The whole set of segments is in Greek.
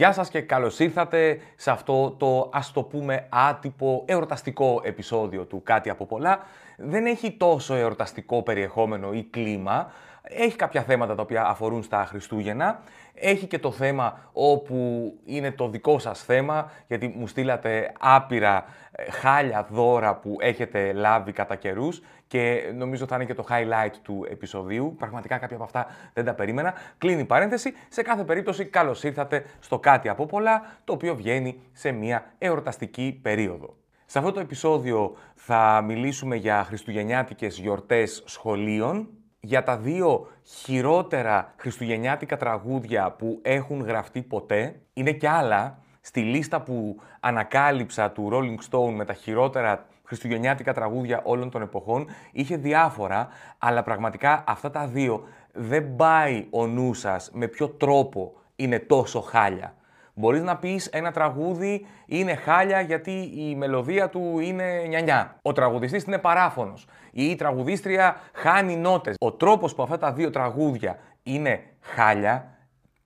Γεια σας και καλώς ήρθατε σε αυτό το ας το πούμε άτυπο εορταστικό επεισόδιο του Κάτι από πολλά. Δεν έχει τόσο εορταστικό περιεχόμενο ή κλίμα, έχει κάποια θέματα τα οποία αφορούν στα Χριστούγεννα. Έχει και το θέμα όπου είναι το δικό σας θέμα, γιατί μου στείλατε άπειρα ε, χάλια δώρα που έχετε λάβει κατά καιρούς και νομίζω θα είναι και το highlight του επεισοδίου. Πραγματικά κάποια από αυτά δεν τα περίμενα. Κλείνει η παρένθεση. Σε κάθε περίπτωση, καλώς ήρθατε στο κάτι από πολλά, το οποίο βγαίνει σε μια εορταστική περίοδο. Σε αυτό το επεισόδιο θα μιλήσουμε για χριστουγεννιάτικες γιορτές σχολείων, για τα δύο χειρότερα χριστουγεννιάτικα τραγούδια που έχουν γραφτεί ποτέ. Είναι και άλλα στη λίστα που ανακάλυψα του Rolling Stone με τα χειρότερα χριστουγεννιάτικα τραγούδια όλων των εποχών. Είχε διάφορα, αλλά πραγματικά αυτά τα δύο δεν πάει ο νους σας με ποιο τρόπο είναι τόσο χάλια. Μπορείς να πεις ένα τραγούδι είναι χάλια γιατί η μελωδία του είναι νιανιά. Ο τραγουδιστής είναι παράφωνος. Ή η τραγουδίστρια χάνει νότες. Ο τρόπος που αυτά τα δύο τραγούδια είναι χάλια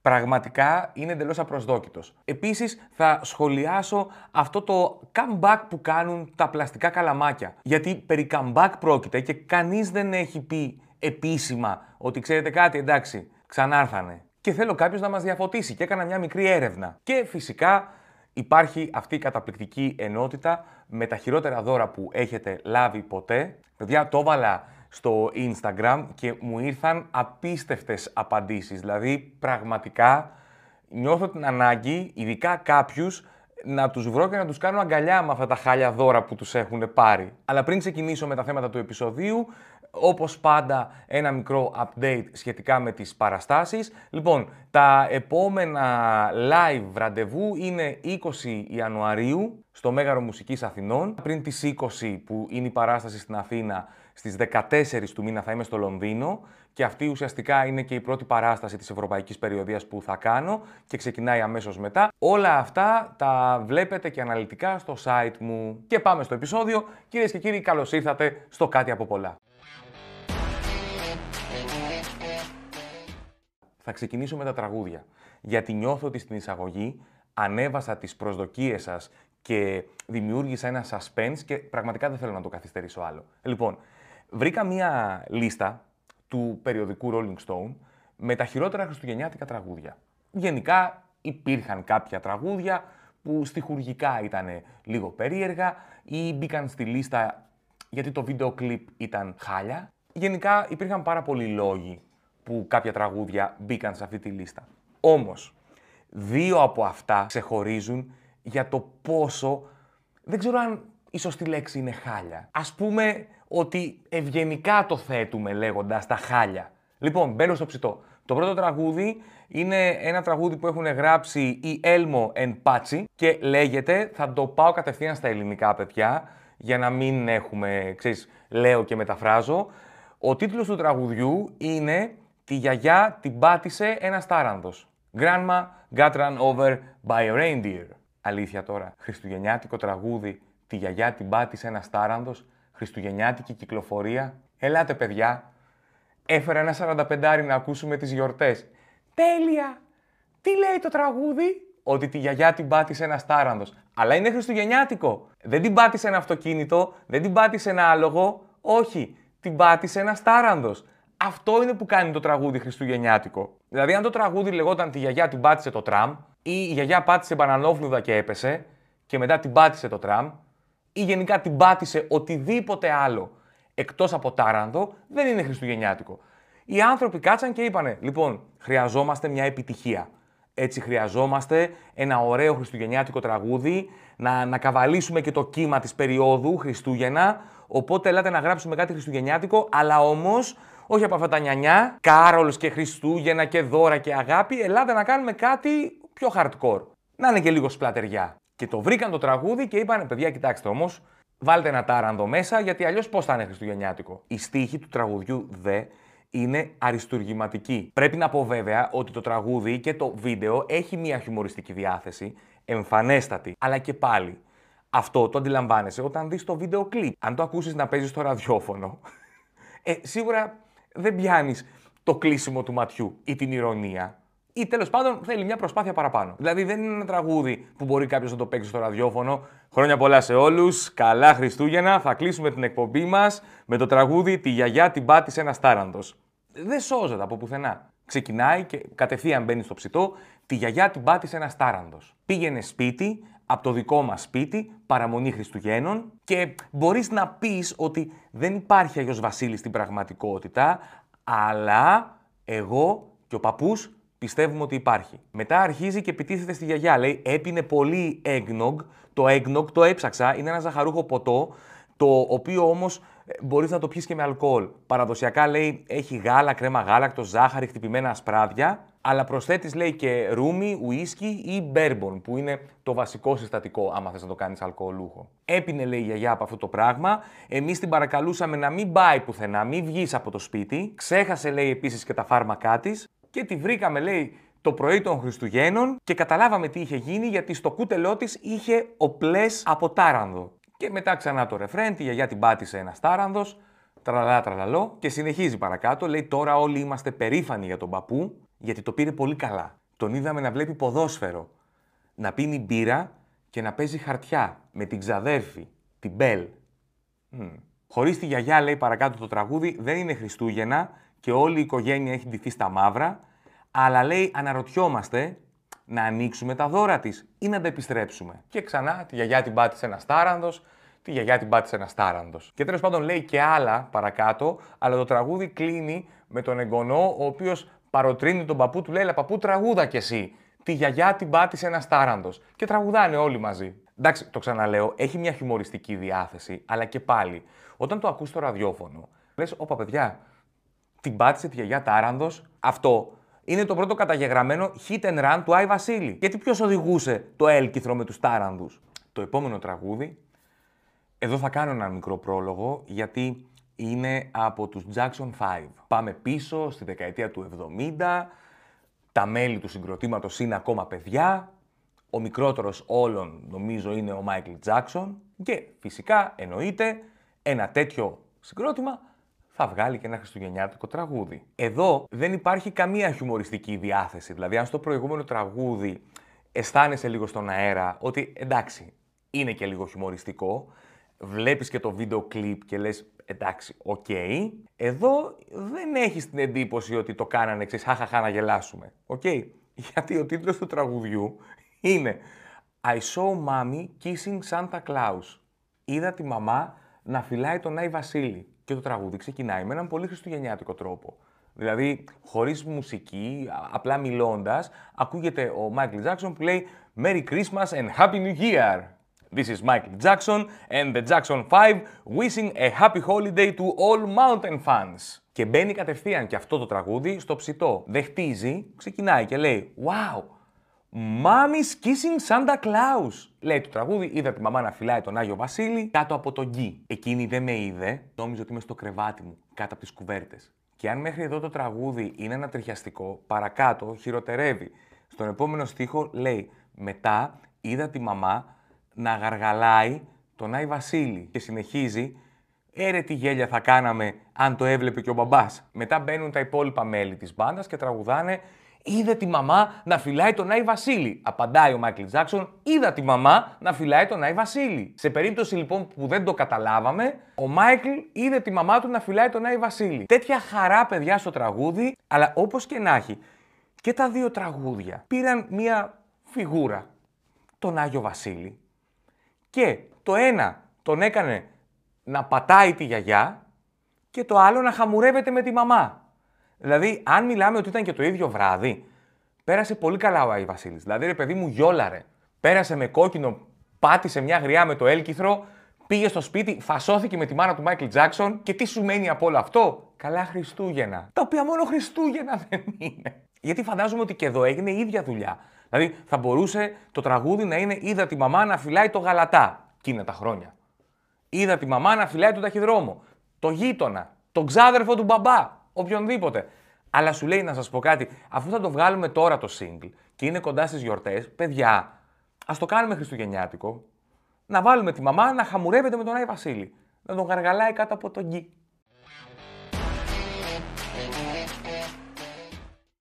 πραγματικά είναι εντελώς απροσδόκητος. Επίσης θα σχολιάσω αυτό το comeback που κάνουν τα πλαστικά καλαμάκια. Γιατί περί comeback πρόκειται και κανείς δεν έχει πει επίσημα ότι ξέρετε κάτι εντάξει ξανάρθανε και θέλω κάποιος να μας διαφωτίσει. Και έκανα μια μικρή έρευνα. Και φυσικά υπάρχει αυτή η καταπληκτική ενότητα με τα χειρότερα δώρα που έχετε λάβει ποτέ. Παιδιά, το έβαλα στο Instagram και μου ήρθαν απίστευτες απαντήσεις. Δηλαδή, πραγματικά νιώθω την ανάγκη, ειδικά κάποιους, να τους βρω και να τους κάνω αγκαλιά με αυτά τα χάλια δώρα που τους έχουν πάρει. Αλλά πριν ξεκινήσω με τα θέματα του επεισοδίου, όπως πάντα ένα μικρό update σχετικά με τις παραστάσεις. Λοιπόν, τα επόμενα live ραντεβού είναι 20 Ιανουαρίου στο Μέγαρο Μουσικής Αθηνών. Πριν τις 20 που είναι η παράσταση στην Αθήνα, στις 14 του μήνα θα είμαι στο Λονδίνο και αυτή ουσιαστικά είναι και η πρώτη παράσταση της Ευρωπαϊκής Περιοδίας που θα κάνω και ξεκινάει αμέσως μετά. Όλα αυτά τα βλέπετε και αναλυτικά στο site μου. Και πάμε στο επεισόδιο. Κυρίες και κύριοι, καλώς ήρθατε στο Κάτι από πολλά. Θα ξεκινήσω με τα τραγούδια. Γιατί νιώθω ότι στην εισαγωγή ανέβασα τις προσδοκίες σας και δημιούργησα ένα suspense και πραγματικά δεν θέλω να το καθυστερήσω άλλο. Λοιπόν, βρήκα μία λίστα του περιοδικού Rolling Stone με τα χειρότερα χριστουγεννιάτικα τραγούδια. Γενικά υπήρχαν κάποια τραγούδια που στοιχουργικά ήταν λίγο περίεργα ή μπήκαν στη λίστα γιατί το βίντεο κλιπ ήταν χάλια. Γενικά υπήρχαν πάρα πολλοί λόγοι που κάποια τραγούδια μπήκαν σε αυτή τη λίστα. Όμως, δύο από αυτά ξεχωρίζουν για το πόσο, δεν ξέρω αν η σωστή λέξη είναι χάλια. Ας πούμε ότι ευγενικά το θέτουμε λέγοντας τα χάλια. Λοιπόν, μπαίνω στο ψητό. Το πρώτο τραγούδι είναι ένα τραγούδι που έχουν γράψει η Elmo and Patsy και λέγεται, θα το πάω κατευθείαν στα ελληνικά παιδιά, για να μην έχουμε, ξέρεις, λέω και μεταφράζω. Ο τίτλος του τραγουδιού είναι Τη γιαγιά την πάτησε ένας τάρανδος. Grandma got run over by a reindeer. Αλήθεια τώρα. Χριστουγεννιάτικο τραγούδι. Τη γιαγιά την πάτησε ένας τάρανδος. Χριστουγεννιάτικη κυκλοφορία. Ελάτε παιδιά. Έφερα ένα 45 να ακούσουμε τις γιορτές. Τέλεια! Τι λέει το τραγούδι; Ότι τη γιαγιά την πάτησε ένας τάρανδος. Αλλά είναι χριστουγεννιάτικο. Δεν την πάτησε ένα αυτοκίνητο, δεν την πάτησε ένα άλογο. Όχι, την πάτησε ένας τάρανδος. Αυτό είναι που κάνει το τραγούδι Χριστουγεννιάτικο. Δηλαδή, αν το τραγούδι λεγόταν Τη γιαγιά την πάτησε το τραμ, ή η γιαγιά πάτησε μπανανόφλουδα και έπεσε, και μετά την πάτησε το τραμ, ή γενικά την πάτησε οτιδήποτε άλλο εκτός από τάρανδο, δεν είναι Χριστουγεννιάτικο. Οι άνθρωποι κάτσαν και είπανε, λοιπόν, χρειαζόμαστε μια επιτυχία. Έτσι χρειαζόμαστε ένα ωραίο χριστουγεννιάτικο τραγούδι, να, να καβαλήσουμε και το κύμα της περίοδου Χριστούγεννα, οπότε ελάτε να γράψουμε κάτι χριστουγεννιάτικο, αλλά όμως όχι από αυτά τα νιανιά, Κάρολ και Χριστούγεννα και δώρα και αγάπη, ελάτε να κάνουμε κάτι πιο hardcore. Να είναι και λίγο σπλατεριά. Και το βρήκαν το τραγούδι και είπαν, παιδιά, κοιτάξτε όμως, βάλτε ένα τάρανδο μέσα, γιατί αλλιώς πώς θα είναι Χριστουγεννιάτικο. Η στίχη του τραγουδιού δε είναι αριστουργηματική. Πρέπει να πω βέβαια ότι το τραγούδι και το βίντεο έχει μια χιουμοριστική διάθεση, εμφανέστατη. Αλλά και πάλι, αυτό το αντιλαμβάνεσαι όταν δεις το βίντεο κλιπ. Αν το ακούσεις να παίζεις στο ραδιόφωνο, ε, σίγουρα δεν πιάνεις το κλείσιμο του ματιού ή την ηρωνία. ή τέλος πάντων θέλει μια προσπάθεια παραπάνω. Δηλαδή δεν είναι ένα τραγούδι που μπορεί κάποιος να το παίξει στο ραδιόφωνο. Χρόνια πολλά σε όλους. Καλά Χριστούγεννα. Θα κλείσουμε την εκπομπή μας με το τραγούδι Τη γιαγιά την πάτησε ένας τάραντος. Δεν σώζεται από πουθενά. Ξεκινάει και κατευθείαν μπαίνει στο ψητό. Τη γιαγιά την πάτησε ένας τάραντος. Πήγαινε σπίτι, από το δικό μας σπίτι, παραμονή Χριστουγέννων και μπορείς να πεις ότι δεν υπάρχει Αγιος Βασίλης στην πραγματικότητα, αλλά εγώ και ο παππούς πιστεύουμε ότι υπάρχει. Μετά αρχίζει και επιτίθεται στη γιαγιά. Λέει, έπινε πολύ eggnog. Το eggnog το έψαξα, είναι ένα ζαχαρούχο ποτό, το οποίο όμως ε, μπορείς να το πιεις και με αλκοόλ. Παραδοσιακά λέει έχει γάλα, κρέμα γάλακτος, ζάχαρη, χτυπημένα ασπράδια, αλλά προσθέτεις λέει και ρούμι, ουίσκι ή μπέρμπον, που είναι το βασικό συστατικό άμα θες να το κάνεις αλκοολούχο. Έπινε λέει η γιαγιά από αυτό το πράγμα, εμείς την παρακαλούσαμε να μην πάει πουθενά, μην βγεις από το σπίτι, ξέχασε λέει επίσης και τα φάρμακά της και τη βρήκαμε λέει το πρωί των Χριστουγέννων και καταλάβαμε τι είχε γίνει γιατί στο κούτελό της είχε οπλές από τάρανδο. Και μετά ξανά το ρεφρέν, τη γιαγιά την πάτησε ένας τάρανδος, τραλά τραλαλό και συνεχίζει παρακάτω. Λέει τώρα όλοι είμαστε περήφανοι για τον παππού γιατί το πήρε πολύ καλά. Τον είδαμε να βλέπει ποδόσφαιρο, να πίνει μπύρα και να παίζει χαρτιά με την ξαδέρφη, την Μπέλ. Mm. Χωρίς τη γιαγιά, λέει παρακάτω το τραγούδι, δεν είναι Χριστούγεννα και όλη η οικογένεια έχει ντυθεί στα μαύρα, αλλά λέει αναρωτιόμαστε να ανοίξουμε τα δώρα της ή να τα επιστρέψουμε. Και ξανά τη γιαγιά την πάτησε ένας τάρανδος, τη γιαγιά την πάτησε ένας τάρανδος. Και τέλος πάντων λέει και άλλα παρακάτω, αλλά το τραγούδι κλείνει με τον εγγονό, ο οποίος παροτρύνει τον παππού του, λέει: Λα παππού, τραγούδα κι εσύ. Τη γιαγιά την πάτησε ένας τάραντος. Και τραγουδάνε όλοι μαζί. Εντάξει, το ξαναλέω, έχει μια χιουμοριστική διάθεση, αλλά και πάλι, όταν το ακούς στο ραδιόφωνο, λες: Όπα, παιδιά, την πάτησε τη γιαγιά τάραντος. Αυτό είναι το πρώτο καταγεγραμμένο hit and run του Άι Βασίλη. Γιατί ποιος οδηγούσε το έλκυθρο με τους τάρανδου. Το επόμενο τραγούδι. Εδώ θα κάνω ένα μικρό πρόλογο, γιατί είναι από τους Jackson 5. Πάμε πίσω στη δεκαετία του 70, τα μέλη του συγκροτήματος είναι ακόμα παιδιά, ο μικρότερος όλων νομίζω είναι ο Michael Jackson και φυσικά εννοείται ένα τέτοιο συγκρότημα θα βγάλει και ένα χριστουγεννιάτικο τραγούδι. Εδώ δεν υπάρχει καμία χιουμοριστική διάθεση, δηλαδή αν στο προηγούμενο τραγούδι αισθάνεσαι λίγο στον αέρα ότι εντάξει είναι και λίγο χιουμοριστικό, βλέπεις και το βίντεο κλιπ και λες εντάξει, OK. Okay. Εδώ δεν έχεις την εντύπωση ότι το κάνανε εξής, χαχαχά να γελάσουμε. OK. Okay. Γιατί ο τίτλος του τραγουδιού είναι I saw mommy kissing Santa Claus. Είδα τη μαμά να φιλάει τον Άι Βασίλη. Και το τραγούδι ξεκινάει με έναν πολύ χριστουγεννιάτικο τρόπο. Δηλαδή, χωρίς μουσική, απλά μιλώντας, ακούγεται ο Μάικλ Jackson που λέει Merry Christmas and Happy New Year. This is Michael Jackson and the Jackson 5 wishing a happy holiday to all Motown fans. Και μπαίνει κατευθείαν και αυτό το τραγούδι στο ψητό. Δεν χτίζει, ξεκινάει και λέει Wow, Mommy's kissing Santa Claus. Λέει το τραγούδι, είδα τη μαμά να φυλάει τον Άγιο Βασίλη κάτω από τον γκί. Εκείνη δεν με είδε, νόμιζε ότι είμαι στο κρεβάτι μου, κάτω από τις κουβέρτες. Και αν μέχρι εδώ το τραγούδι είναι ένα τριχιαστικό, παρακάτω χειροτερεύει. Στον επόμενο στίχο λέει Μετά είδα τη μαμά να γαργαλάει τον Άι Βασίλη και συνεχίζει «Έρε τι γέλια θα κάναμε αν το έβλεπε και ο μπαμπάς». Μετά μπαίνουν τα υπόλοιπα μέλη της μπάντας και τραγουδάνε «Είδε τη μαμά να φιλάει τον Άι Βασίλη». Απαντάει ο Μάικλ Τζάξον «Είδα τη μαμά να φιλάει τον Άι Βασίλη». Σε περίπτωση λοιπόν που δεν το καταλάβαμε, ο Μάικλ είδε τη μαμά του να φιλάει τον Άι Βασίλη. Τέτοια χαρά παιδιά στο τραγούδι, αλλά όπως και να έχει, και τα δύο τραγούδια πήραν μία φιγούρα, τον Άγιο Βασίλη, και το ένα τον έκανε να πατάει τη γιαγιά και το άλλο να χαμουρεύεται με τη μαμά. Δηλαδή, αν μιλάμε ότι ήταν και το ίδιο βράδυ, πέρασε πολύ καλά ο Άι Βασίλης. Δηλαδή, ρε παιδί μου, γιόλαρε. Πέρασε με κόκκινο, πάτησε μια γριά με το έλκυθρο, πήγε στο σπίτι, φασώθηκε με τη μάνα του Μάικλ Τζάξον και τι σου μένει από όλο αυτό; Καλά Χριστούγεννα. Τα οποία μόνο Χριστούγεννα δεν είναι. Γιατί φαντάζομαι ότι και εδώ έγινε η ίδια δουλειά. Δηλαδή θα μπορούσε το τραγούδι να είναι Είδα τη μαμά να φυλάει το γαλατά. Κίνα τα χρόνια. Είδα τη μαμά να φυλάει τον ταχυδρόμο. Το γείτονα. Τον ξάδερφο του μπαμπά. Οποιονδήποτε. Αλλά σου λέει να σας πω κάτι, αφού θα το βγάλουμε τώρα το single και είναι κοντά στις γιορτές, παιδιά, ας το κάνουμε χριστουγεννιάτικο. Να βάλουμε τη μαμά να χαμουρεύεται με τον Άι Βασίλη. Να τον γαργαλάει κάτω από τον γκί.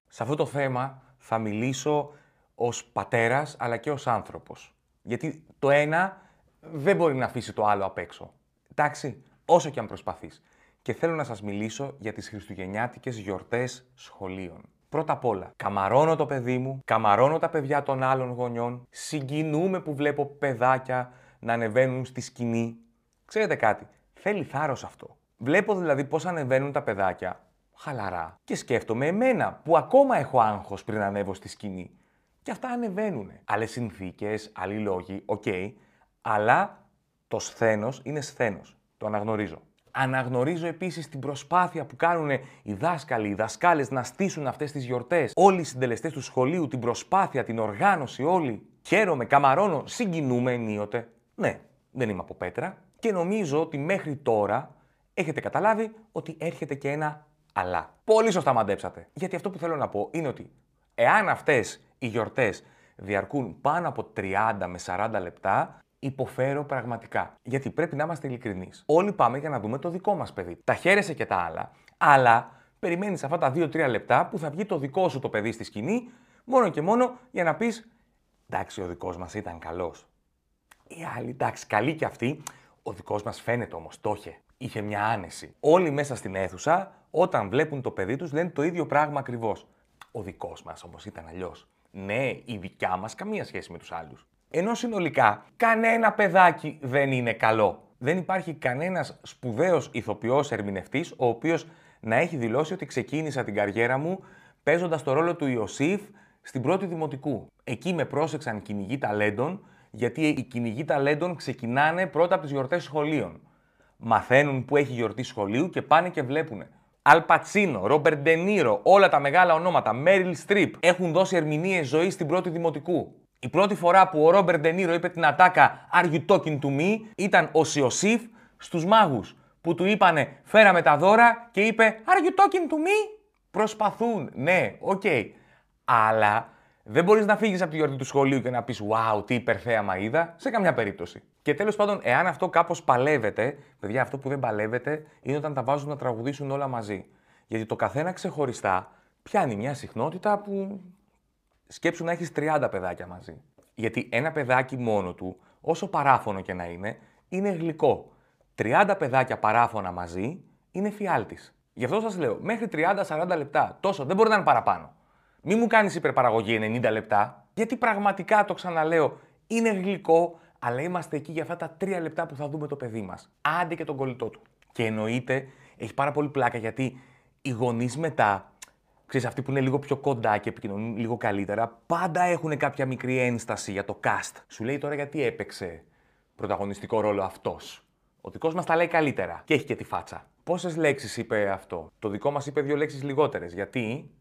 Σε αυτό το θέμα θα μιλήσω ως πατέρας αλλά και ως άνθρωπος. Γιατί το ένα δεν μπορεί να αφήσει το άλλο απ' έξω. Εντάξει, όσο και αν προσπαθείς. Και θέλω να σας μιλήσω για τις χριστουγεννιάτικες γιορτές σχολείων. Πρώτα απ' όλα, καμαρώνω το παιδί μου, καμαρώνω τα παιδιά των άλλων γονιών, συγκινούμε που βλέπω παιδάκια να ανεβαίνουν στη σκηνή. Ξέρετε κάτι, θέλει θάρρος αυτό. Βλέπω δηλαδή πώς ανεβαίνουν τα παιδάκια, χαλαρά, και σκέφτομαι εμένα που ακόμα έχω άγχος πριν ανέβω στη σκηνή. Και αυτά ανεβαίνουν. Άλλες συνθήκες, άλλοι λόγοι, οκ, αλλά το σθένος είναι σθένος. Το αναγνωρίζω. Αναγνωρίζω επίσης την προσπάθεια που κάνουν οι δάσκαλοι, οι δασκάλες να στήσουν αυτές τις γιορτές. Όλοι οι συντελεστές του σχολείου, την προσπάθεια, την οργάνωση, όλοι. Χαίρομαι, καμαρώνω, συγκινούμαι ενίοτε. Ναι, δεν είμαι από πέτρα. Και νομίζω ότι μέχρι τώρα έχετε καταλάβει ότι έρχεται και ένα αλλά. Πολύ σωστά μαντέψατε. Γιατί αυτό που θέλω να πω είναι ότι εάν αυτές οι γιορτές διαρκούν πάνω από 30 με 40 λεπτά, υποφέρω πραγματικά. Γιατί πρέπει να είμαστε ειλικρινείς. Όλοι πάμε για να δούμε το δικό μας παιδί. Τα χαίρεσαι και τα άλλα, αλλά περιμένεις αυτά τα 2-3 λεπτά που θα βγει το δικό σου το παιδί στη σκηνή, μόνο και μόνο για να πεις Εντάξει, ο δικός μας ήταν καλός. Οι άλλοι, εντάξει, καλή κι αυτή. Ο δικός μας φαίνεται όμως, το είχε. Είχε μια άνεση. Όλοι μέσα στην αίθουσα, όταν βλέπουν το παιδί τους, λένε το ίδιο πράγμα ακριβώς. Ο δικός μας όμως ήταν αλλιώς. Ναι, η δικιά μας καμία σχέση με τους άλλους. Ενώ συνολικά κανένα παιδάκι δεν είναι καλό. Δεν υπάρχει κανένας σπουδαίος ηθοποιός ερμηνευτής ο οποίος να έχει δηλώσει ότι ξεκίνησα την καριέρα μου παίζοντας το ρόλο του Ιωσήφ στην πρώτη δημοτικού. Εκεί με πρόσεξαν κυνηγοί ταλέντων, γιατί οι κυνηγοί ταλέντων ξεκινάνε πρώτα από τις γιορτές σχολείων. Μαθαίνουν πού έχει γιορτή σχολείου και πάνε και βλέπουν. Αλ Πατσίνο, Ρόμπερτ Ντε Νίρο, όλα τα μεγάλα ονόματα, Μέριλ Στριπ έχουν δώσει ερμηνείες ζωής στην πρώτη δημοτικού. Η πρώτη φορά που ο Ρόμπερτ Ντε Νίρο είπε την ατάκα Are you talking to me; ήταν ως Ιωσήφ στους μάγους που του είπανε φέραμε τα δώρα και είπε Are you talking to me? Προσπαθούν, ναι, OK. Okay. Αλλά δεν μπορείς να φύγεις από τη γιορτή του σχολείου και να πεις Wow, τι υπερθέαμα είδα, σε καμιά περίπτωση. Και τέλος πάντων, εάν αυτό κάπως παλεύεται, παιδιά, αυτό που δεν παλεύεται είναι όταν τα βάζουν να τραγουδήσουν όλα μαζί. Γιατί το καθένα ξεχωριστά πιάνει μια συχνότητα που σκέψου να έχεις 30 παιδάκια μαζί. Γιατί ένα παιδάκι μόνο του, όσο παράφωνο και να είναι, είναι γλυκό. 30 παιδάκια παράφωνα μαζί είναι φιάλτης. Γι' αυτό σας λέω, μέχρι 30-40 λεπτά. Τόσο, δεν μπορεί να είναι παραπάνω. Μην μου κάνεις υπερπαραγωγή 90 λεπτά, γιατί πραγματικά το ξαναλέω, είναι γλυκό, αλλά είμαστε εκεί για αυτά τα 3 λεπτά που θα δούμε το παιδί μας. Άντε και τον κολλητό του. Και εννοείται, έχει πάρα πολύ πλάκα γιατί οι γονείς μετά ξέρεις, αυτοί που είναι λίγο πιο κοντά και επικοινωνούν λίγο καλύτερα, πάντα έχουν κάποια μικρή ένσταση για το cast. Σου λέει τώρα γιατί έπαιξε πρωταγωνιστικό ρόλο αυτός. Ο δικός μας τα λέει καλύτερα και έχει και τη φάτσα. Πόσες λέξεις είπε αυτό; Το δικό μας είπε δύο λέξεις λιγότερες. Γιατί;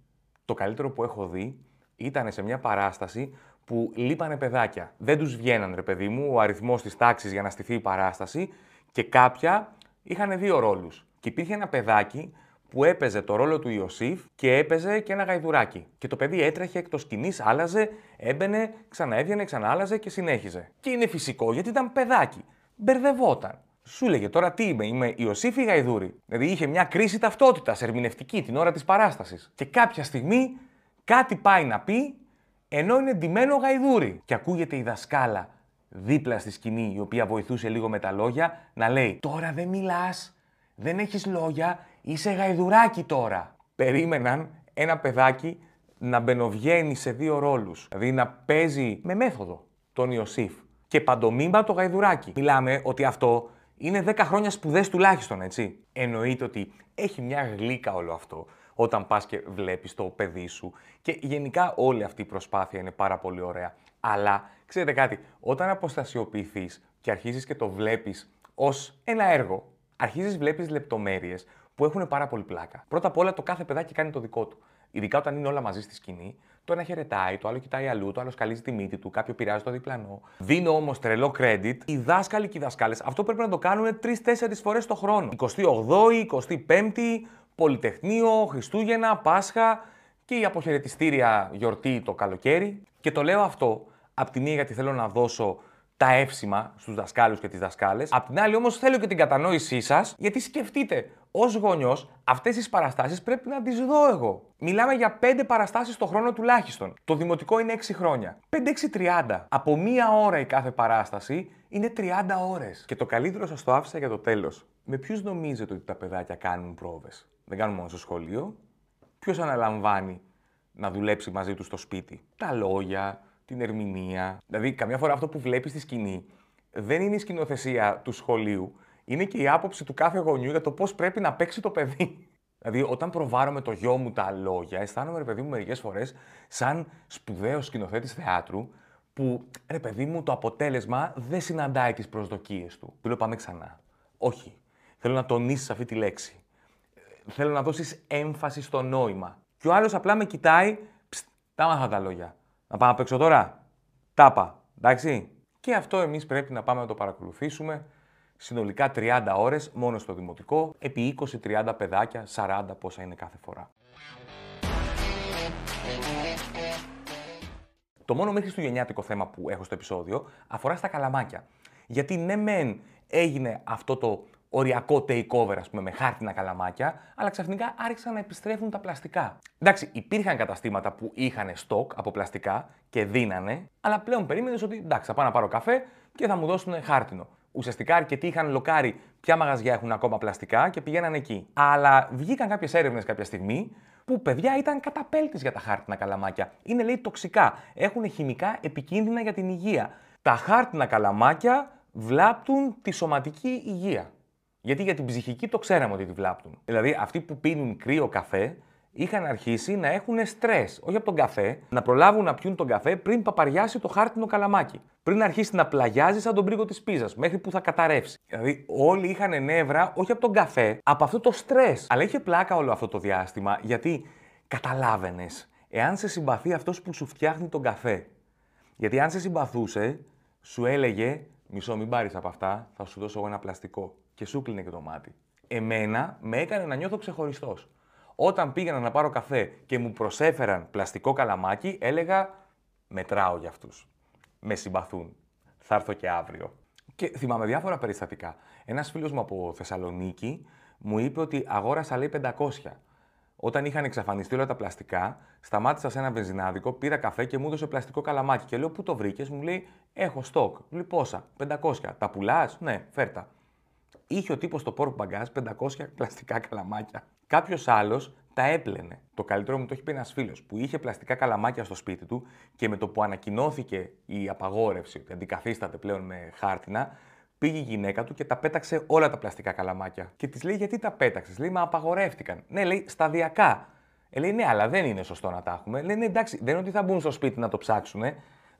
Το καλύτερο που έχω δει ήταν σε μια παράσταση που λείπανε παιδάκια. Δεν τους βγαίναν, ρε παιδί μου, ο αριθμός της τάξης για να στηθεί η παράσταση και κάποια είχαν δύο ρόλους. Και υπήρχε ένα παιδάκι που έπαιζε το ρόλο του Ιωσήφ και έπαιζε και ένα γαϊδουράκι. Και το παιδί έτρεχε εκτός σκηνής, άλλαζε, έμπαινε, ξαναέβγαινε, ξαναάλλαζε και συνέχιζε. Και είναι φυσικό γιατί ήταν παιδάκι. Μπερδευόταν. Σου λέγε τώρα τι είμαι, είμαι Ιωσήφ ή Γαϊδούρη. Δηλαδή είχε μια κρίση ταυτότητας ερμηνευτική την ώρα της παράστασης. Και κάποια στιγμή κάτι πάει να πει ενώ είναι ντυμένο γαϊδούρι. Και ακούγεται η δασκάλα δίπλα στη σκηνή, η οποία βοηθούσε λίγο με τα λόγια, να λέει: Τώρα δεν μιλάς, δεν έχεις λόγια, Είσαι γαϊδουράκι τώρα. Περίμεναν ένα παιδάκι να μπαινοβγαίνει σε δύο ρόλους. Δηλαδή να παίζει με μέθοδο τον Ιωσήφ. Και παντομήμα το γαϊδουράκι. Μιλάμε ότι αυτό είναι 10 χρόνια σπουδές τουλάχιστον, έτσι. Εννοείται ότι έχει μια γλύκα όλο αυτό όταν πας και βλέπεις το παιδί σου και γενικά όλη αυτή η προσπάθεια είναι πάρα πολύ ωραία. Αλλά, ξέρετε κάτι, όταν αποστασιοποιηθείς και αρχίζεις και το βλέπεις ως ένα έργο, αρχίζεις βλέπεις λεπτομέρειες που έχουν πάρα πολύ πλάκα. Πρώτα απ' όλα το κάθε παιδάκι κάνει το δικό του. Ειδικά όταν είναι όλα μαζί στη σκηνή, το ένα χαιρετάει, το άλλο κοιτάει αλλού, το άλλο σκαλίζει τη μύτη του, κάποιο πειράζει το διπλανό. Δίνω όμως τρελό credit. Οι δάσκαλοι και οι δασκάλες αυτό πρέπει να το κάνουν 3-4 φορές το χρόνο. 28η, 25η, Πολυτεχνείο, Χριστούγεννα, Πάσχα και η αποχαιρετιστήρια γιορτή το καλοκαίρι. Και το λέω αυτό απ' τη μία γιατί θέλω να δώσω τα εύσημα στους δασκάλους και τις δασκάλες. Απ' την άλλη, όμως, θέλω και την κατανόησή σας, γιατί σκεφτείτε, ως γονιός, αυτές τις παραστάσεις πρέπει να τις δω εγώ. Μιλάμε για 5 παραστάσεις το χρόνο τουλάχιστον. Το δημοτικό είναι 6 χρόνια. 5-6-30. Από μία ώρα η κάθε παράσταση είναι 30 ώρες. Και το καλύτερο σας το άφησα για το τέλος. Με ποιους νομίζετε ότι τα παιδάκια κάνουν πρόβες; Δεν κάνουν μόνο στο σχολείο. Ποιος αναλαμβάνει να δουλέψει μαζί τους στο σπίτι; Τα λόγια, την ερμηνεία. Δηλαδή, καμιά φορά αυτό που βλέπεις στη σκηνή δεν είναι η σκηνοθεσία του σχολείου, είναι και η άποψη του κάθε γονιού για το πώς πρέπει να παίξει το παιδί. Δηλαδή, όταν προβάρω με το γιο μου τα λόγια, αισθάνομαι, ρε παιδί μου, μερικές φορές σαν σπουδαίος σκηνοθέτης θεάτρου, που ρε παιδί μου το αποτέλεσμα δεν συναντάει τις προσδοκίες του. Του λέω πάμε ξανά. Όχι. Θέλω να τονίσεις αυτή τη λέξη. Θέλω να δώσεις έμφαση στο νόημα. Και ο άλλος απλά με κοιτάει, τα μάθα τα λόγια. Να πάμε να παίξω τώρα; Τάπα. Εντάξει. Και αυτό εμείς πρέπει να πάμε να το παρακολουθήσουμε συνολικά 30 ώρες μόνο στο δημοτικό, επί 20-30 παιδάκια, 40 πόσα είναι κάθε φορά. Το μόνο μέχρι χριστουγεννιάτικο θέμα που έχω στο επεισόδιο αφορά στα καλαμάκια. Γιατί ναι μεν έγινε αυτό το οριακό takeover, ας πούμε, με χάρτινα καλαμάκια, αλλά ξαφνικά άρχισαν να επιστρέφουν τα πλαστικά. Εντάξει, υπήρχαν καταστήματα που είχαν στόκ από πλαστικά και δίνανε, αλλά πλέον περίμενες ότι εντάξει, θα πάω να πάρω καφέ και θα μου δώσουν χάρτινο. Ουσιαστικά αρκετοί είχαν λοκάρει ποια μαγαζιά έχουν ακόμα πλαστικά και πηγαίναν εκεί. Αλλά βγήκαν κάποιες έρευνες κάποια στιγμή που παιδιά ήταν καταπέλτης για τα χάρτινα καλαμάκια. Είναι λέει τοξικά. Έχουν χημικά επικίνδυνα για την υγεία. Τα χάρτινα καλαμάκια βλάπτουν τη σωματική υγεία. Γιατί για την ψυχική το ξέραμε ότι τη βλάπτουν. Δηλαδή, αυτοί που πίνουν κρύο καφέ είχαν αρχίσει να έχουν στρες, όχι από τον καφέ, να προλάβουν να πιούν τον καφέ πριν παπαριάσει το χάρτινο καλαμάκι. Πριν αρχίσει να πλαγιάζει σαν τον πρίγο της πίζας, μέχρι που θα καταρρεύσει. Δηλαδή, όλοι είχαν νεύρα όχι από τον καφέ, από αυτό το στρες. Αλλά είχε πλάκα όλο αυτό το διάστημα, γιατί καταλάβαινες, εάν σε συμπαθεί αυτός που σου φτιάχνει τον καφέ. Γιατί αν σε συμπαθούσε, σου έλεγε, μισό μην πάρεις από αυτά, θα σου δώσω εγώ ένα πλαστικό και σου κλείνε και το μάτι. Εμένα με έκανε να νιώθω ξεχωριστός. Όταν πήγαινα να πάρω καφέ και μου προσέφεραν πλαστικό καλαμάκι, έλεγα μετράω για αυτούς. Με συμπαθούν. Θα έρθω και αύριο. Και θυμάμαι διάφορα περιστατικά. Ένας φίλος μου από Θεσσαλονίκη μου είπε ότι αγόρασα λέει 500. Όταν είχαν εξαφανιστεί όλα τα πλαστικά, σταμάτησα σε ένα βενζινάδικο, πήρα καφέ και μου έδωσε πλαστικό καλαμάκι. Και λέω: Πού το βρήκες, μου λέει: Έχω στόκ. Λέει πόσα, 500. Τα πουλάς, ναι, φέρτα είχε ο τύπος στο πόρκο μπαγκάζ 500 πλαστικά καλαμάκια. Κάποιος άλλος τα έπλαινε. Το καλύτερο μου το έχει πει ένας φίλος που είχε πλαστικά καλαμάκια στο σπίτι του και με το που ανακοινώθηκε η απαγόρευση ότι αντικαθίσταται πλέον με χάρτινα, πήγε η γυναίκα του και τα πέταξε όλα τα πλαστικά καλαμάκια. Και της λέει: Γιατί τα πέταξες, λέει: Μα απαγορεύτηκαν. Ναι, λέει: Σταδιακά. Ε, λέει: Ναι, αλλά δεν είναι σωστό να τα έχουμε. Λέει: Ναι, εντάξει, δεν είναι ότι θα μπουν στο σπίτι να το ψάξουν.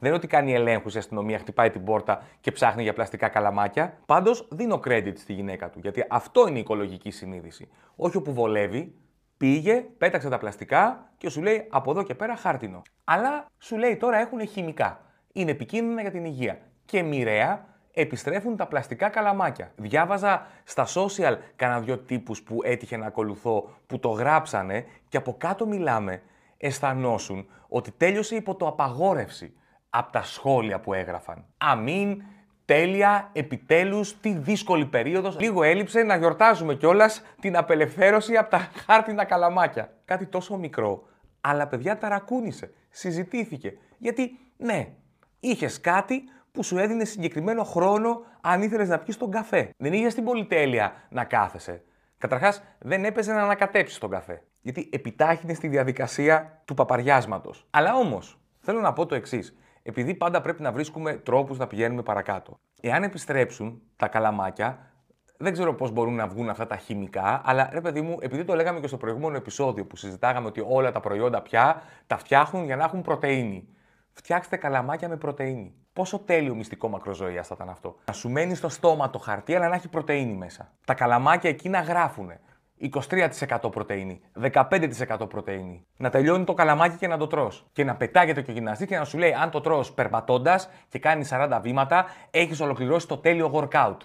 Δεν είναι ότι κάνει ελέγχους η αστυνομία, χτυπάει την πόρτα και ψάχνει για πλαστικά καλαμάκια. Πάντως δίνω credit στη γυναίκα του, γιατί αυτό είναι η οικολογική συνείδηση. Όχι όπου βολεύει, πήγε, πέταξε τα πλαστικά και σου λέει από εδώ και πέρα χάρτινο. Αλλά σου λέει τώρα έχουν χημικά. Είναι επικίνδυνα για την υγεία. Και μοιραία επιστρέφουν τα πλαστικά καλαμάκια. Διάβαζα στα social κανένα δυο τύπους που έτυχε να ακολουθώ, που το γράψανε και από κάτω μιλάμε, αισθανόσουν ότι τέλειωσε υπό το απαγόρευση από τα σχόλια που έγραφαν. Αμήν, τέλεια, επιτέλους, τι δύσκολη περίοδος. Λίγο έλειψε να γιορτάζουμε κιόλας την απελευθέρωση από τα χάρτινα καλαμάκια. Κάτι τόσο μικρό, αλλά παιδιά ταρακούνησε, συζητήθηκε. Γιατί, ναι, είχες κάτι που σου έδινε συγκεκριμένο χρόνο αν ήθελες να πιεις τον καφέ. Δεν είχες την πολυτέλεια να κάθεσαι. Καταρχάς, δεν έπαιζε να ανακατέψεις τον καφέ. Γιατί επιτάχυνες τη διαδικασία του παπαριάσματος. Αλλά όμως, θέλω να πω το εξής επειδή πάντα πρέπει να βρίσκουμε τρόπους να πηγαίνουμε παρακάτω. Εάν επιστρέψουν τα καλαμάκια, δεν ξέρω πώς μπορούν να βγουν αυτά τα χημικά, αλλά ρε παιδί μου, επειδή το λέγαμε και στο προηγούμενο επεισόδιο που συζητάγαμε ότι όλα τα προϊόντα πια τα φτιάχνουν για να έχουν πρωτενη. Φτιάξτε καλαμάκια με πρωτενη. Πόσο τέλειο μυστικό μακροζωία θα ήταν αυτό. Να σου μένει στο στόμα το χαρτί, αλλά να έχει πρωτενη μέσα. Τα καλαμάκια εκεί να γράφουν. 23% πρωτεΐνη, 15% πρωτεΐνη. Να τελειώνει το καλαμάκι και να το τρως. Και να πετάγεται και ο γυμναστής και να σου λέει αν το τρως περπατώντας και κάνει 40 βήματα, έχεις ολοκληρώσει το τέλειο workout.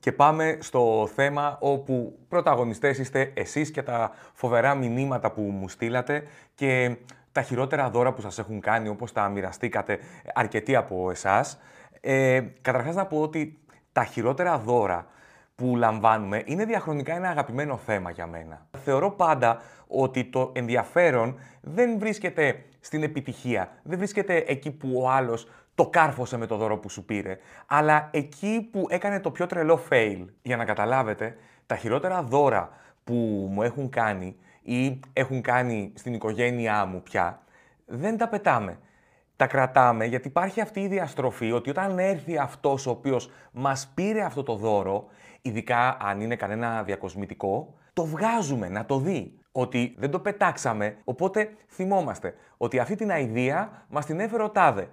Και πάμε στο θέμα όπου πρωταγωνιστές είστε εσείς και τα φοβερά μηνύματα που μου στείλατε και τα χειρότερα δώρα που σας έχουν κάνει, όπως τα μοιραστήκατε αρκετοί από εσάς. Ε, καταρχάς να πω ότι τα χειρότερα δώρα που λαμβάνουμε είναι διαχρονικά ένα αγαπημένο θέμα για μένα. Θεωρώ πάντα ότι το ενδιαφέρον δεν βρίσκεται στην επιτυχία, δεν βρίσκεται εκεί που ο άλλος το κάρφωσε με το δώρο που σου πήρε, αλλά εκεί που έκανε το πιο τρελό fail. Για να καταλάβετε, τα χειρότερα δώρα που μου έχουν κάνει ή έχουν κάνει στην οικογένειά μου πια, δεν τα πετάμε. Τα κρατάμε γιατί υπάρχει αυτή η διαστροφή ότι όταν έρθει αυτός ο οποίος μας πήρε αυτό το δώρο, ειδικά αν είναι κανένα διακοσμητικό, το βγάζουμε να το δει. Ότι δεν το πετάξαμε, οπότε θυμόμαστε ότι αυτή την αηδία μας την έφερε ο τάδε.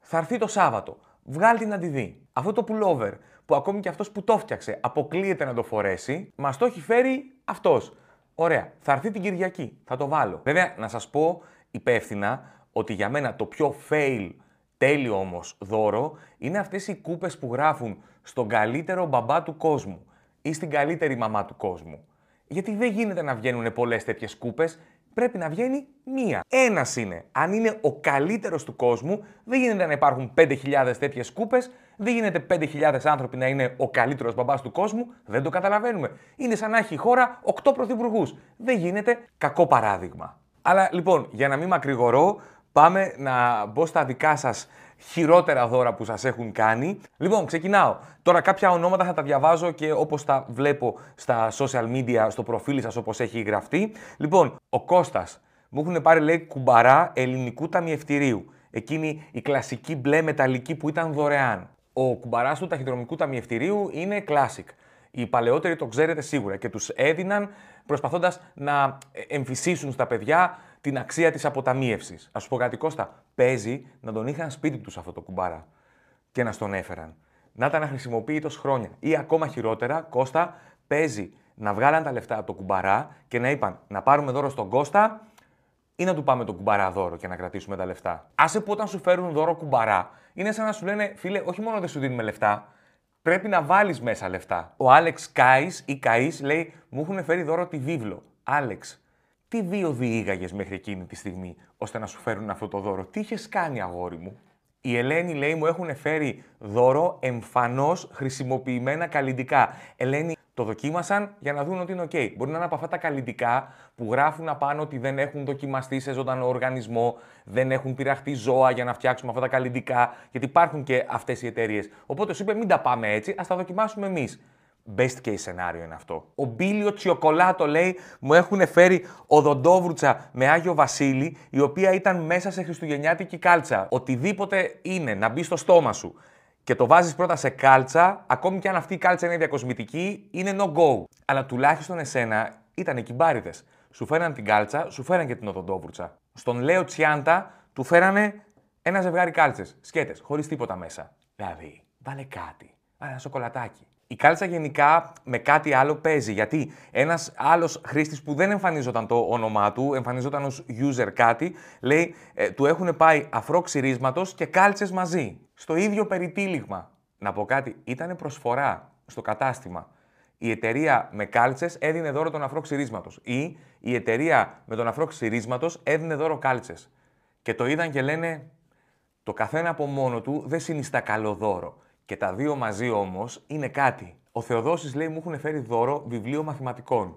Θα έρθει το Σάββατο. Βγάλει την να τη δει. Αυτό το pullover που ακόμη και αυτός που το φτιάξε αποκλείεται να το φορέσει, μας το έχει φέρει αυτός. Ωραία, θα έρθει την Κυριακή, θα το βάλω. Βέβαια, να σας πω υπεύθυνα ότι για μένα το πιο fail, τέλειο όμως δώρο, είναι αυτές οι κούπες που γράφουν στον καλύτερο μπαμπά του κόσμου ή στην καλύτερη μαμά του κόσμου. Γιατί δεν γίνεται να βγαίνουν πολλές τέτοιες κούπες, πρέπει να βγαίνει μία. Ένας είναι. Αν είναι ο καλύτερος του κόσμου, δεν γίνεται να υπάρχουν 5.000 τέτοιες κούπες, δεν γίνεται 5.000 άνθρωποι να είναι ο καλύτερος μπαμπάς του κόσμου, δεν το καταλαβαίνουμε. Είναι σαν να έχει η χώρα 8 πρωθυπουργούς. Δεν γίνεται κακό παράδειγμα. Αλλά λοιπόν, για να μην μακρηγορώ, πάμε να μπω στα δικά σας χειρότερα δώρα που σας έχουν κάνει. Λοιπόν, ξεκινάω. Τώρα κάποια ονόματα θα τα διαβάζω και όπως τα βλέπω στα social media, στο προφίλ σας όπως έχει γραφτεί. Λοιπόν, ο Κώστας. Μου έχουν πάρει λέει κουμπαρά ελληνικού ταμιευτηρίου. Εκείνη η κλασική μπλε μεταλλική που ήταν δωρεάν. Ο κουμπαράς του ταχυδρομικού ταμιευτηρίου είναι classic. Οι παλαιότεροι το ξέρετε σίγουρα και τους έδιναν προσπαθώντας να εμφυσίσουν στα παιδιά την αξία της αποταμίευσης. Α σου πω κάτι, Κώστα. Παίζει να τον είχαν σπίτι τους αυτό το κουμπάρα και να στον έφεραν. Να ήταν αχρησιμοποιητό χρόνια. Ή ακόμα χειρότερα, Κώστα, παίζει να βγάλαν τα λεφτά από το κουμπαρά και να είπαν να πάρουμε δώρο στον Κώστα ή να του πάμε το κουμπαρά δώρο και να κρατήσουμε τα λεφτά. Άσε που όταν σου φέρουν δώρο κουμπαρά, είναι σαν να σου λένε, φίλε, όχι μόνο δεν σου δίνουμε λεφτά, πρέπει να βάλεις μέσα λεφτά. Ο Άλεξ Κάις ή Καή λέει, μου έχουν φέρει δώρο τη βίβλο. Άλεξ, τι βίο διήγαγες μέχρι εκείνη τη στιγμή ώστε να σου φέρουν αυτό το δώρο; Τι είχες κάνει, αγόρι μου; Η Ελένη λέει μου έχουν φέρει δώρο εμφανώς χρησιμοποιημένα καλλιντικά. Ελένη, το δοκίμασαν για να δουν ότι είναι OK. Μπορεί να είναι από αυτά τα καλλιντικά που γράφουν απάνω ότι δεν έχουν δοκιμαστεί σε ζωντανό οργανισμό, δεν έχουν πειραχτεί ζώα για να φτιάξουμε αυτά τα καλλιντικά, γιατί υπάρχουν και αυτές οι εταιρείες. Οπότε σου είπε μην τα πάμε έτσι, ας τα δοκιμάσουμε εμείς. Best case σενάριο είναι αυτό. Ο Μπίλιο Τσιοκολάτο λέει: Μου έχουν φέρει οδοντόβρουτσα με Άγιο Βασίλη, η οποία ήταν μέσα σε χριστουγεννιάτικη κάλτσα. Οτιδήποτε είναι να μπει στο στόμα σου και το βάζεις πρώτα σε κάλτσα, ακόμη και αν αυτή η κάλτσα είναι διακοσμητική, είναι no go. Αλλά τουλάχιστον εσένα ήταν κυμπάριδε. Σου φέραν την κάλτσα, σου φέραν και την οδοντόβρουτσα. Στον Λέο Τσιάντα του φέρανε ένα ζευγάρι κάλτσες, σκέτες, χωρίς τίποτα μέσα. Δηλαδή, βάλε κάτι. Βάλε ένα σοκολατάκι. Η κάλτσα γενικά με κάτι άλλο παίζει. Γιατί ένας άλλος χρήστης που δεν εμφανίζονταν το όνομά του, εμφανίζονταν ως user κάτι, λέει ε, του έχουν πάει αφρό ξυρίσματος και κάλτσες μαζί. Στο ίδιο περιτύλιγμα. Να πω κάτι, ήταν προσφορά στο κατάστημα. Η εταιρεία με κάλτσες έδινε δώρο τον αφρό ξυρίσματος. Ή η εταιρεία με τον αφρό ξυρίσματος έδινε δώρο κάλτσες. Και το είδαν και λένε, το καθένα από μόνο του δεν συνιστά καλό δώρο. Και τα δύο μαζί όμως είναι κάτι. Ο Θεοδόσης λέει: Μου έχουν φέρει δώρο βιβλίο μαθηματικών.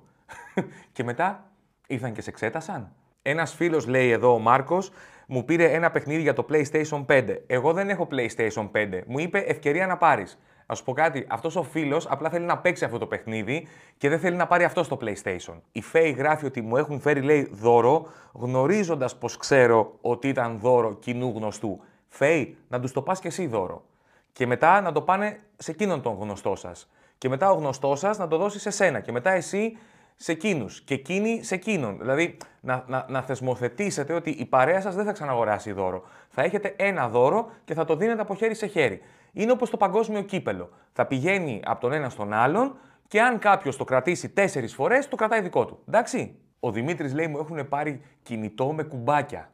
και μετά ήρθαν και σε εξέτασαν. Ένας φίλος λέει εδώ ο Μάρκος, μου πήρε ένα παιχνίδι για το PlayStation 5. Εγώ δεν έχω PlayStation 5. Μου είπε ευκαιρία να πάρεις. Α σου πω κάτι, αυτός ο φίλος απλά θέλει να παίξει αυτό το παιχνίδι και δεν θέλει να πάρει αυτό στο PlayStation. Η Φέη γράφει ότι μου έχουν φέρει, λέει, δώρο, γνωρίζοντας πως ξέρω ότι ήταν δώρο κοινού γνωστού. Φέη, να τους το πας και εσύ δώρο και μετά να το πάνε σε εκείνον τον γνωστό σας. Και μετά ο γνωστός σας να το δώσει σε σένα. Και μετά εσύ σε εκείνους. Και εκείνοι σε εκείνον. Δηλαδή να, να, να θεσμοθετήσετε ότι η παρέα σας δεν θα ξαναγοράσει δώρο. Θα έχετε ένα δώρο και θα το δίνετε από χέρι σε χέρι. Είναι όπως το παγκόσμιο κύπελο. Θα πηγαίνει από τον ένα στον άλλον και αν κάποιος το κρατήσει τέσσερις φορές, το κρατάει δικό του. Εντάξει. Ο Δημήτρης λέει: Μου έχουν πάρει κινητό με κουμπάκια.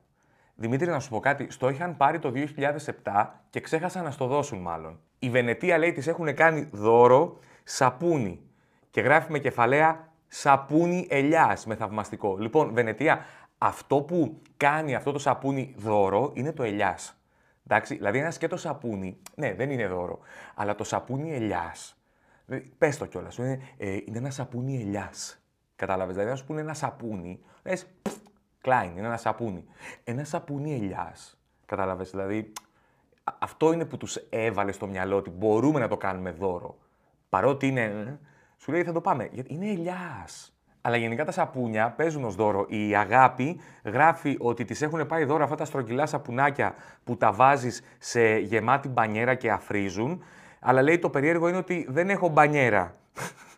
Δημήτρη, να σου πω κάτι. Στο είχαν πάρει το 2007 και ξέχασαν να στο δώσουν μάλλον. Η Βενετία λέει της έχουν κάνει δώρο σαπούνι. Και γράφει με κεφαλαία σαπούνι ελιάς με θαυμαστικό. Λοιπόν, Βενετία, Αυτό που κάνει αυτό το σαπούνι δώρο είναι το ελιάς. Εντάξει, δηλαδή ένας σκέτο σαπούνι, ναι, δεν είναι δώρο, αλλά το σαπούνι ελιάς. Πες το κιόλας, είναι, ε, είναι ένα σαπούνι ελιάς. Κατάλαβε. Δηλαδή, να σου πούνε ένα σαπούνι, λες, κλάιν, είναι ένα σαπούνι. Ένα σαπούνι ελιάς. Κατάλαβες. Δηλαδή, αυτό είναι που τους έβαλε στο μυαλό ότι μπορούμε να το κάνουμε δώρο. Παρότι είναι. Ε, σου λέει θα το πάμε. Γιατί είναι ελιάς. Αλλά γενικά τα σαπούνια παίζουν ως δώρο. Η Αγάπη γράφει ότι της έχουν πάει δώρο αυτά τα στρογγυλά σαπουνάκια που τα βάζεις σε γεμάτη μπανιέρα και αφρίζουν. Αλλά λέει το περίεργο είναι ότι δεν έχω μπανιέρα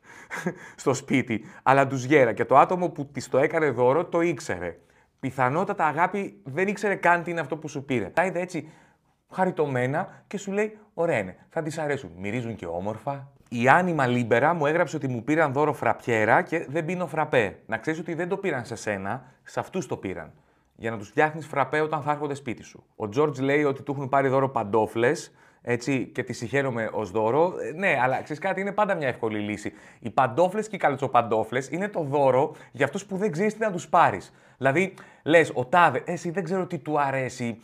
στο σπίτι, αλλά ντουζιέρα. Και το άτομο που της το έκανε δώρο το ήξερε. Πιθανότατα αγάπη δεν ήξερε καν τι είναι αυτό που σου πήρε. Τα είδε έτσι χαριτωμένα και σου λέει: Ωραία είναι, θα της αρέσουν. Μυρίζουν και όμορφα. Η Άνιμα Λίμπερα μου έγραψε ότι μου πήραν δώρο φραπιέρα και δεν πίνω φραπέ. Να ξέρεις ότι δεν το πήραν σε σένα, σε αυτούς το πήραν. Για να τους φτιάχνεις φραπέ όταν θα έρχονται σπίτι σου. Ο Τζόρτζ λέει ότι του έχουν πάρει δώρο παντόφλες έτσι, και τη συγχαίρομαι ως δώρο. Ε, ναι, αλλά ξέρεις κάτι, είναι πάντα μια εύκολη λύση. Οι παντόφλες και οι καλτσοπαντόφλε είναι το δώρο για αυτούς που δεν ξέρεις τι να τους πάρεις. Δηλαδή, λες, ο τάδε, εσύ δεν ξέρω τι του αρέσει.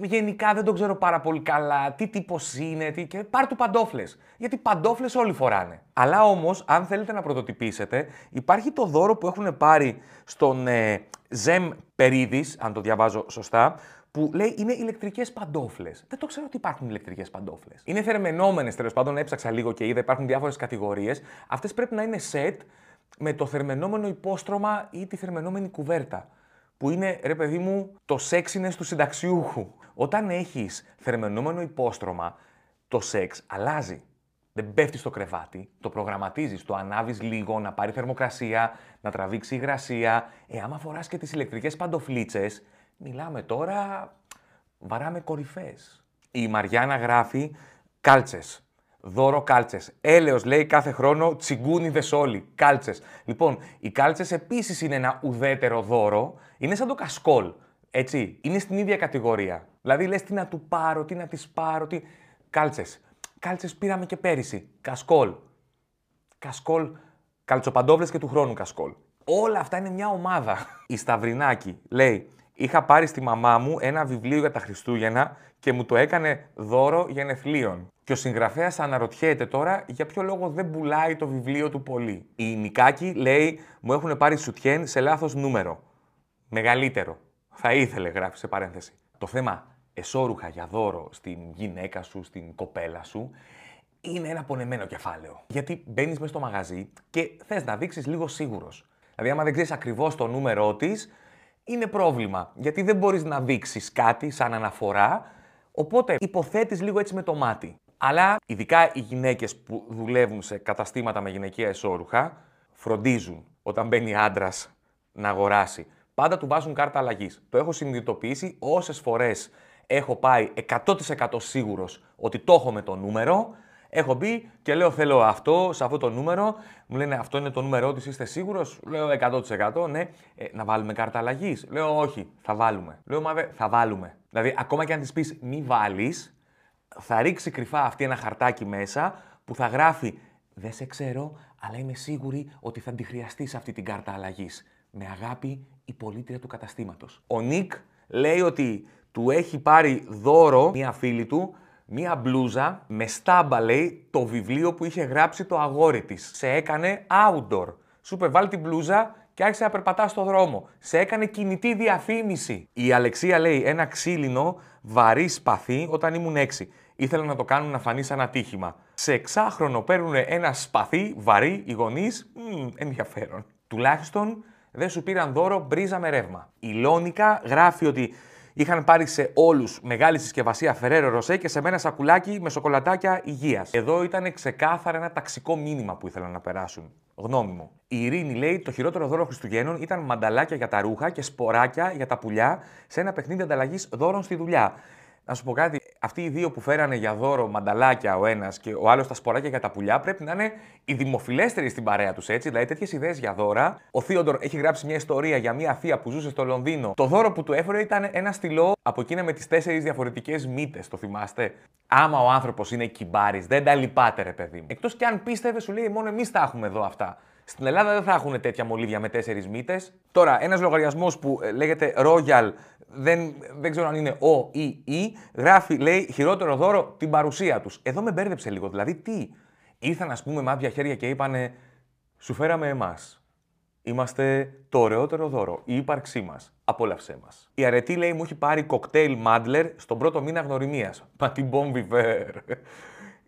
Γενικά δεν τον ξέρω πάρα πολύ καλά. Τι τύπος είναι, τι... και πάρ του παντόφλες. Γιατί παντόφλες όλοι φοράνε. Αλλά όμως, αν θέλετε να πρωτοτυπήσετε, υπάρχει το δώρο που έχουν πάρει στον ε, Ζεμ Περίδης, αν το διαβάζω σωστά, που λέει είναι ηλεκτρικές παντόφλες. Δεν το ξέρω ότι υπάρχουν ηλεκτρικές παντόφλες. Είναι θερμενόμενε τέλος πάντων, έψαξα λίγο και είδα, υπάρχουν διάφορες κατηγορίες. Αυτές πρέπει να είναι set με το θερμενόμενο υπόστρωμα ή τη θερμενόμενη κουβέρτα. Που είναι, ρε παιδί μου, το σεξινες του συνταξιούχου. Όταν έχεις θερμενόμενο υπόστρωμα, το σεξ αλλάζει. Δεν πέφτεις στο κρεβάτι, το προγραμματίζεις, το ανάβεις λίγο να πάρει θερμοκρασία, να τραβήξει υγρασία. Ε, άμα φοράς και τις ηλεκτρικές παντοφλίτσες, Μιλάμε τώρα, βαράμε κορυφές. Η Μαριάννα γράφει κάλτσες. Δώρο κάλτσες. Έλεος λέει κάθε χρόνο τσιγκούνιδε όλοι. Κάλτσες. Λοιπόν, οι κάλτσες επίσης είναι ένα ουδέτερο δώρο. Είναι σαν το κασκόλ. Έτσι. Είναι στην ίδια κατηγορία. Δηλαδή λες τι να του πάρω, τι να τι πάρω, τι. Κάλτσες. Κάλτσες πήραμε και πέρυσι. Κασκόλ. Κασκόλ. Καλτσοπαντόβλες και του χρόνου κασκόλ. Όλα αυτά είναι μια ομάδα. Η Σταυρινάκη λέει είχα πάρει στη μαμά μου ένα βιβλίο για τα Χριστούγεννα και μου το έκανε δώρο γενεθλίων. Και ο συγγραφέας αναρωτιέται τώρα για ποιο λόγο δεν πουλάει το βιβλίο του πολύ. Η Νικάκη λέει: Μου έχουν πάρει σουτιέν σε λάθος νούμερο. Μεγαλύτερο. Θα ήθελε, γράφει σε παρένθεση. Το θέμα εσώρουχα για δώρο στην γυναίκα σου, στην κοπέλα σου, είναι ένα πονεμένο κεφάλαιο. Γιατί μπαίνεις μέσα στο μαγαζί και θες να δείξεις λίγο σίγουρος. Δηλαδή, άμα δεν ξέρεις ακριβώς το νούμερό της, είναι πρόβλημα. Γιατί δεν μπορείς να δείξεις κάτι σαν αναφορά, οπότε υποθέτεις λίγο έτσι με το μάτι. Αλλά ειδικά οι γυναίκες που δουλεύουν σε καταστήματα με γυναικεία εσώρουχα, φροντίζουν όταν μπαίνει άντρας να αγοράσει. Πάντα του βάζουν κάρτα αλλαγής. Το έχω συνειδητοποιήσει όσες φορές έχω πάει 100% σίγουρος ότι το έχω με το νούμερο Έχω μπει και λέω θέλω αυτό σε αυτό το νούμερο. Μου λένε αυτό είναι το νούμερό της, είστε σίγουρος; Λέω 100% ναι. Ε, να βάλουμε κάρτα αλλαγής; Λέω όχι, θα βάλουμε. Λέω μα θα βάλουμε. Δηλαδή, ακόμα και αν της πεις μη βάλεις, θα ρίξει κρυφά αυτή ένα χαρτάκι μέσα που θα γράφει Δεν σε ξέρω, αλλά είμαι σίγουρη ότι θα τη χρειαστείς αυτή την κάρτα αλλαγής. Με αγάπη η πολίτρια του καταστήματος. Ο Νικ λέει ότι του έχει πάρει δώρο μία φίλη του μία μπλούζα με στάμπα, λέει, το βιβλίο που είχε γράψει το αγόρι της. Σε έκανε outdoor. Σου είπε βάλει την μπλούζα και άρχισε να περπατάς στο δρόμο. Σε έκανε κινητή διαφήμιση. Η Αλεξία λέει ένα ξύλινο βαρύ σπαθί όταν ήμουν έξι. Ήθελα να το κάνουν να φανεί σαν ατύχημα. Σε εξάχρονο παίρνουν ένα σπαθί βαρύ οι γονείς. Ενδιαφέρον. Τουλάχιστον δεν σου πήραν δώρο μπρίζα με ρεύμα. Η Λόνικα γράφει ότι Είχαν πάρει σε όλους μεγάλη συσκευασία Ferrero Ροσέ και σε μένα σακουλάκι με σοκολατάκια υγείας. Εδώ ήταν ξεκάθαρα ένα ταξικό μήνυμα που ήθελαν να περάσουν. Γνώμη μου. Η Ειρήνη λέει το χειρότερο δώρο Χριστουγέννων ήταν μανταλάκια για τα ρούχα και σποράκια για τα πουλιά σε ένα παιχνίδι ανταλλαγής δώρων στη δουλειά. Να σου πω κάτι, αυτοί οι δύο που φέρανε για δώρο μανταλάκια ο ένας και ο άλλος τα σποράκια για τα πουλιά πρέπει να είναι οι δημοφιλέστεροι στην παρέα τους, έτσι. Δηλαδή τέτοιες ιδέες για δώρα. Ο Θείοντορ έχει γράψει μια ιστορία για μια θεία που ζούσε στο Λονδίνο. Το δώρο που του έφερε ήταν ένα στυλό από εκείνα με τις τέσσερις διαφορετικές μύτες, το θυμάστε. Άμα ο άνθρωπος είναι κυμπάρης, δεν τα λυπάται, ρε παιδί μου. Εκτός κι αν πίστευε, σου λέει μόνο εμείς τα έχουμε εδώ αυτά. Στην Ελλάδα δεν θα έχουν τέτοια μολύβια με τέσσερις μύτες. Τώρα, ένας λογαριασμός που ε, λέγεται Royal, δεν, δεν ξέρω αν είναι ο ή η, γράφει, λέει, χειρότερο δώρο την παρουσία τους. Εδώ με μπέρδεψε λίγο. Δηλαδή, τι. Ήρθαν, ας πούμε, μάτια χέρια και είπανε, σου φέραμε εμάς. Είμαστε το ωραιότερο δώρο, η ύπαρξή μας. Απόλαυσέ μας. Η αρετή λέει μου έχει πάρει κοκτέιλ Μάντλερ στον πρώτο μήνα γνωριμίας. Μα την Μπομβιβέρ.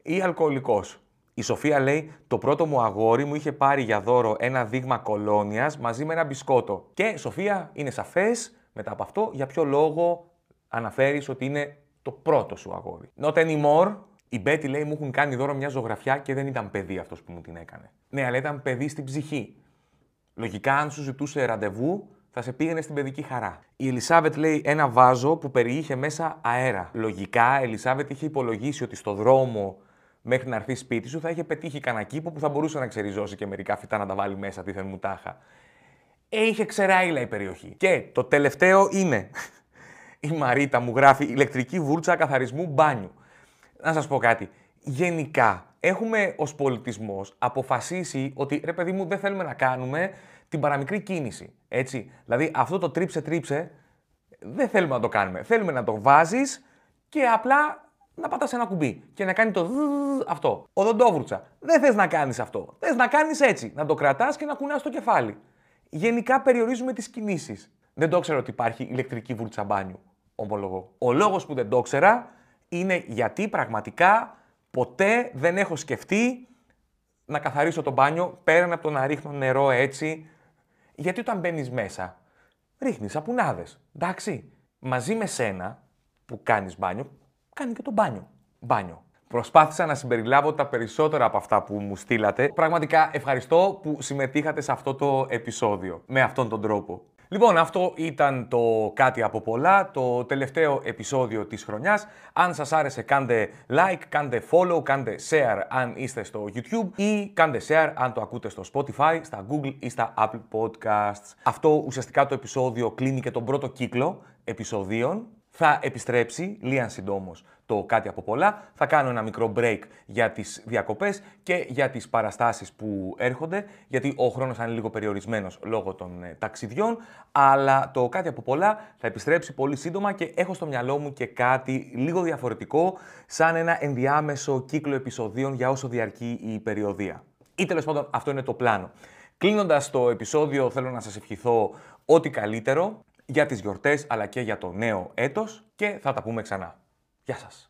Ή αλκοολικός. Η Σοφία λέει: Το πρώτο μου αγόρι μου είχε πάρει για δώρο ένα δείγμα κολόνιας μαζί με ένα μπισκότο. Και Σοφία, είναι σαφές μετά από αυτό για ποιο λόγο αναφέρεις ότι είναι το πρώτο σου αγόρι. Not anymore. Η Μπέτη λέει: Μου έχουν κάνει δώρο μια ζωγραφιά και δεν ήταν παιδί αυτός που μου την έκανε. Ναι, αλλά ήταν παιδί στην ψυχή. Λογικά, αν σου ζητούσε ραντεβού, θα σε πήγαινε στην παιδική χαρά. Η Ελισάβετ λέει ένα βάζο που περιείχε μέσα αέρα. Λογικά, η Ελισάβετ είχε υπολογίσει ότι στο δρόμο μέχρι να έρθει σπίτι σου, θα είχε πετύχει κανένα κήπο που θα μπορούσε να ξεριζώσει και μερικά φυτά να τα βάλει μέσα, τι μου τάχα. Ε, είχε ξεράιλα η περιοχή. Και το τελευταίο είναι. Η Μαρίτα μου γράφει ηλεκτρική βούρτσα καθαρισμού μπάνιου. Να σας πω κάτι. Γενικά, έχουμε ως πολιτισμός αποφασίσει ότι ρε παιδί μου δεν θέλουμε να κάνουμε την παραμικρή κίνηση. Έτσι. Δηλαδή αυτό το τρίψε τρίψε δεν θέλουμε να το κάνουμε. Θέλουμε να το βάζεις και απλά να πατάς ένα κουμπί και να κάνει το αυτό. Οδοντόβουρτσα. Δεν θες να κάνεις αυτό. Θες να κάνεις έτσι. Να το κρατάς και να κουνάς το κεφάλι. Γενικά περιορίζουμε τις κινήσεις. Δεν το ξέρω ότι υπάρχει ηλεκτρική βούρτσα μπάνιου. Ομολογώ. Ο λόγος που δεν το ξέρα είναι γιατί πραγματικά ποτέ δεν έχω σκεφτεί να καθαρίσω το μπάνιο πέραν από το να ρίχνω νερό έτσι. Γιατί όταν μπαίνεις μέσα, ρίχνεις σαπουνάδες. Εντάξει. Μαζί με σένα που κάνεις μπάνιο, κάνει και το μπάνιο. Μπάνιο. Προσπάθησα να συμπεριλάβω τα περισσότερα από αυτά που μου στείλατε. Πραγματικά ευχαριστώ που συμμετείχατε σε αυτό το επεισόδιο με αυτόν τον τρόπο. Λοιπόν, αυτό ήταν το κάτι από πολλά, το τελευταίο επεισόδιο της χρονιάς. Αν σας άρεσε κάντε like, κάντε follow, κάντε share αν είστε στο YouTube ή κάντε share αν το ακούτε στο Spotify, στα Google ή στα Apple Podcasts. Αυτό ουσιαστικά το επεισόδιο κλείνει και τον πρώτο κύκλο επεισοδίων θα επιστρέψει λίγαν συντόμως το κάτι από πολλά. Θα κάνω ένα μικρό break για τις διακοπές και για τις παραστάσεις που έρχονται, γιατί ο χρόνος θα είναι λίγο περιορισμένος λόγω των ε, ταξιδιών. Αλλά το κάτι από πολλά θα επιστρέψει πολύ σύντομα και έχω στο μυαλό μου και κάτι λίγο διαφορετικό, σαν ένα ενδιάμεσο κύκλο επεισοδίων για όσο διαρκεί η περιοδία. Ή τέλος πάντων αυτό είναι το πλάνο. Κλείνοντας το επεισόδιο, θέλω να σας ευχηθώ ό,τι καλύτερο για τις γιορτές αλλά και για το νέο έτος και θα τα πούμε ξανά. Γεια σας!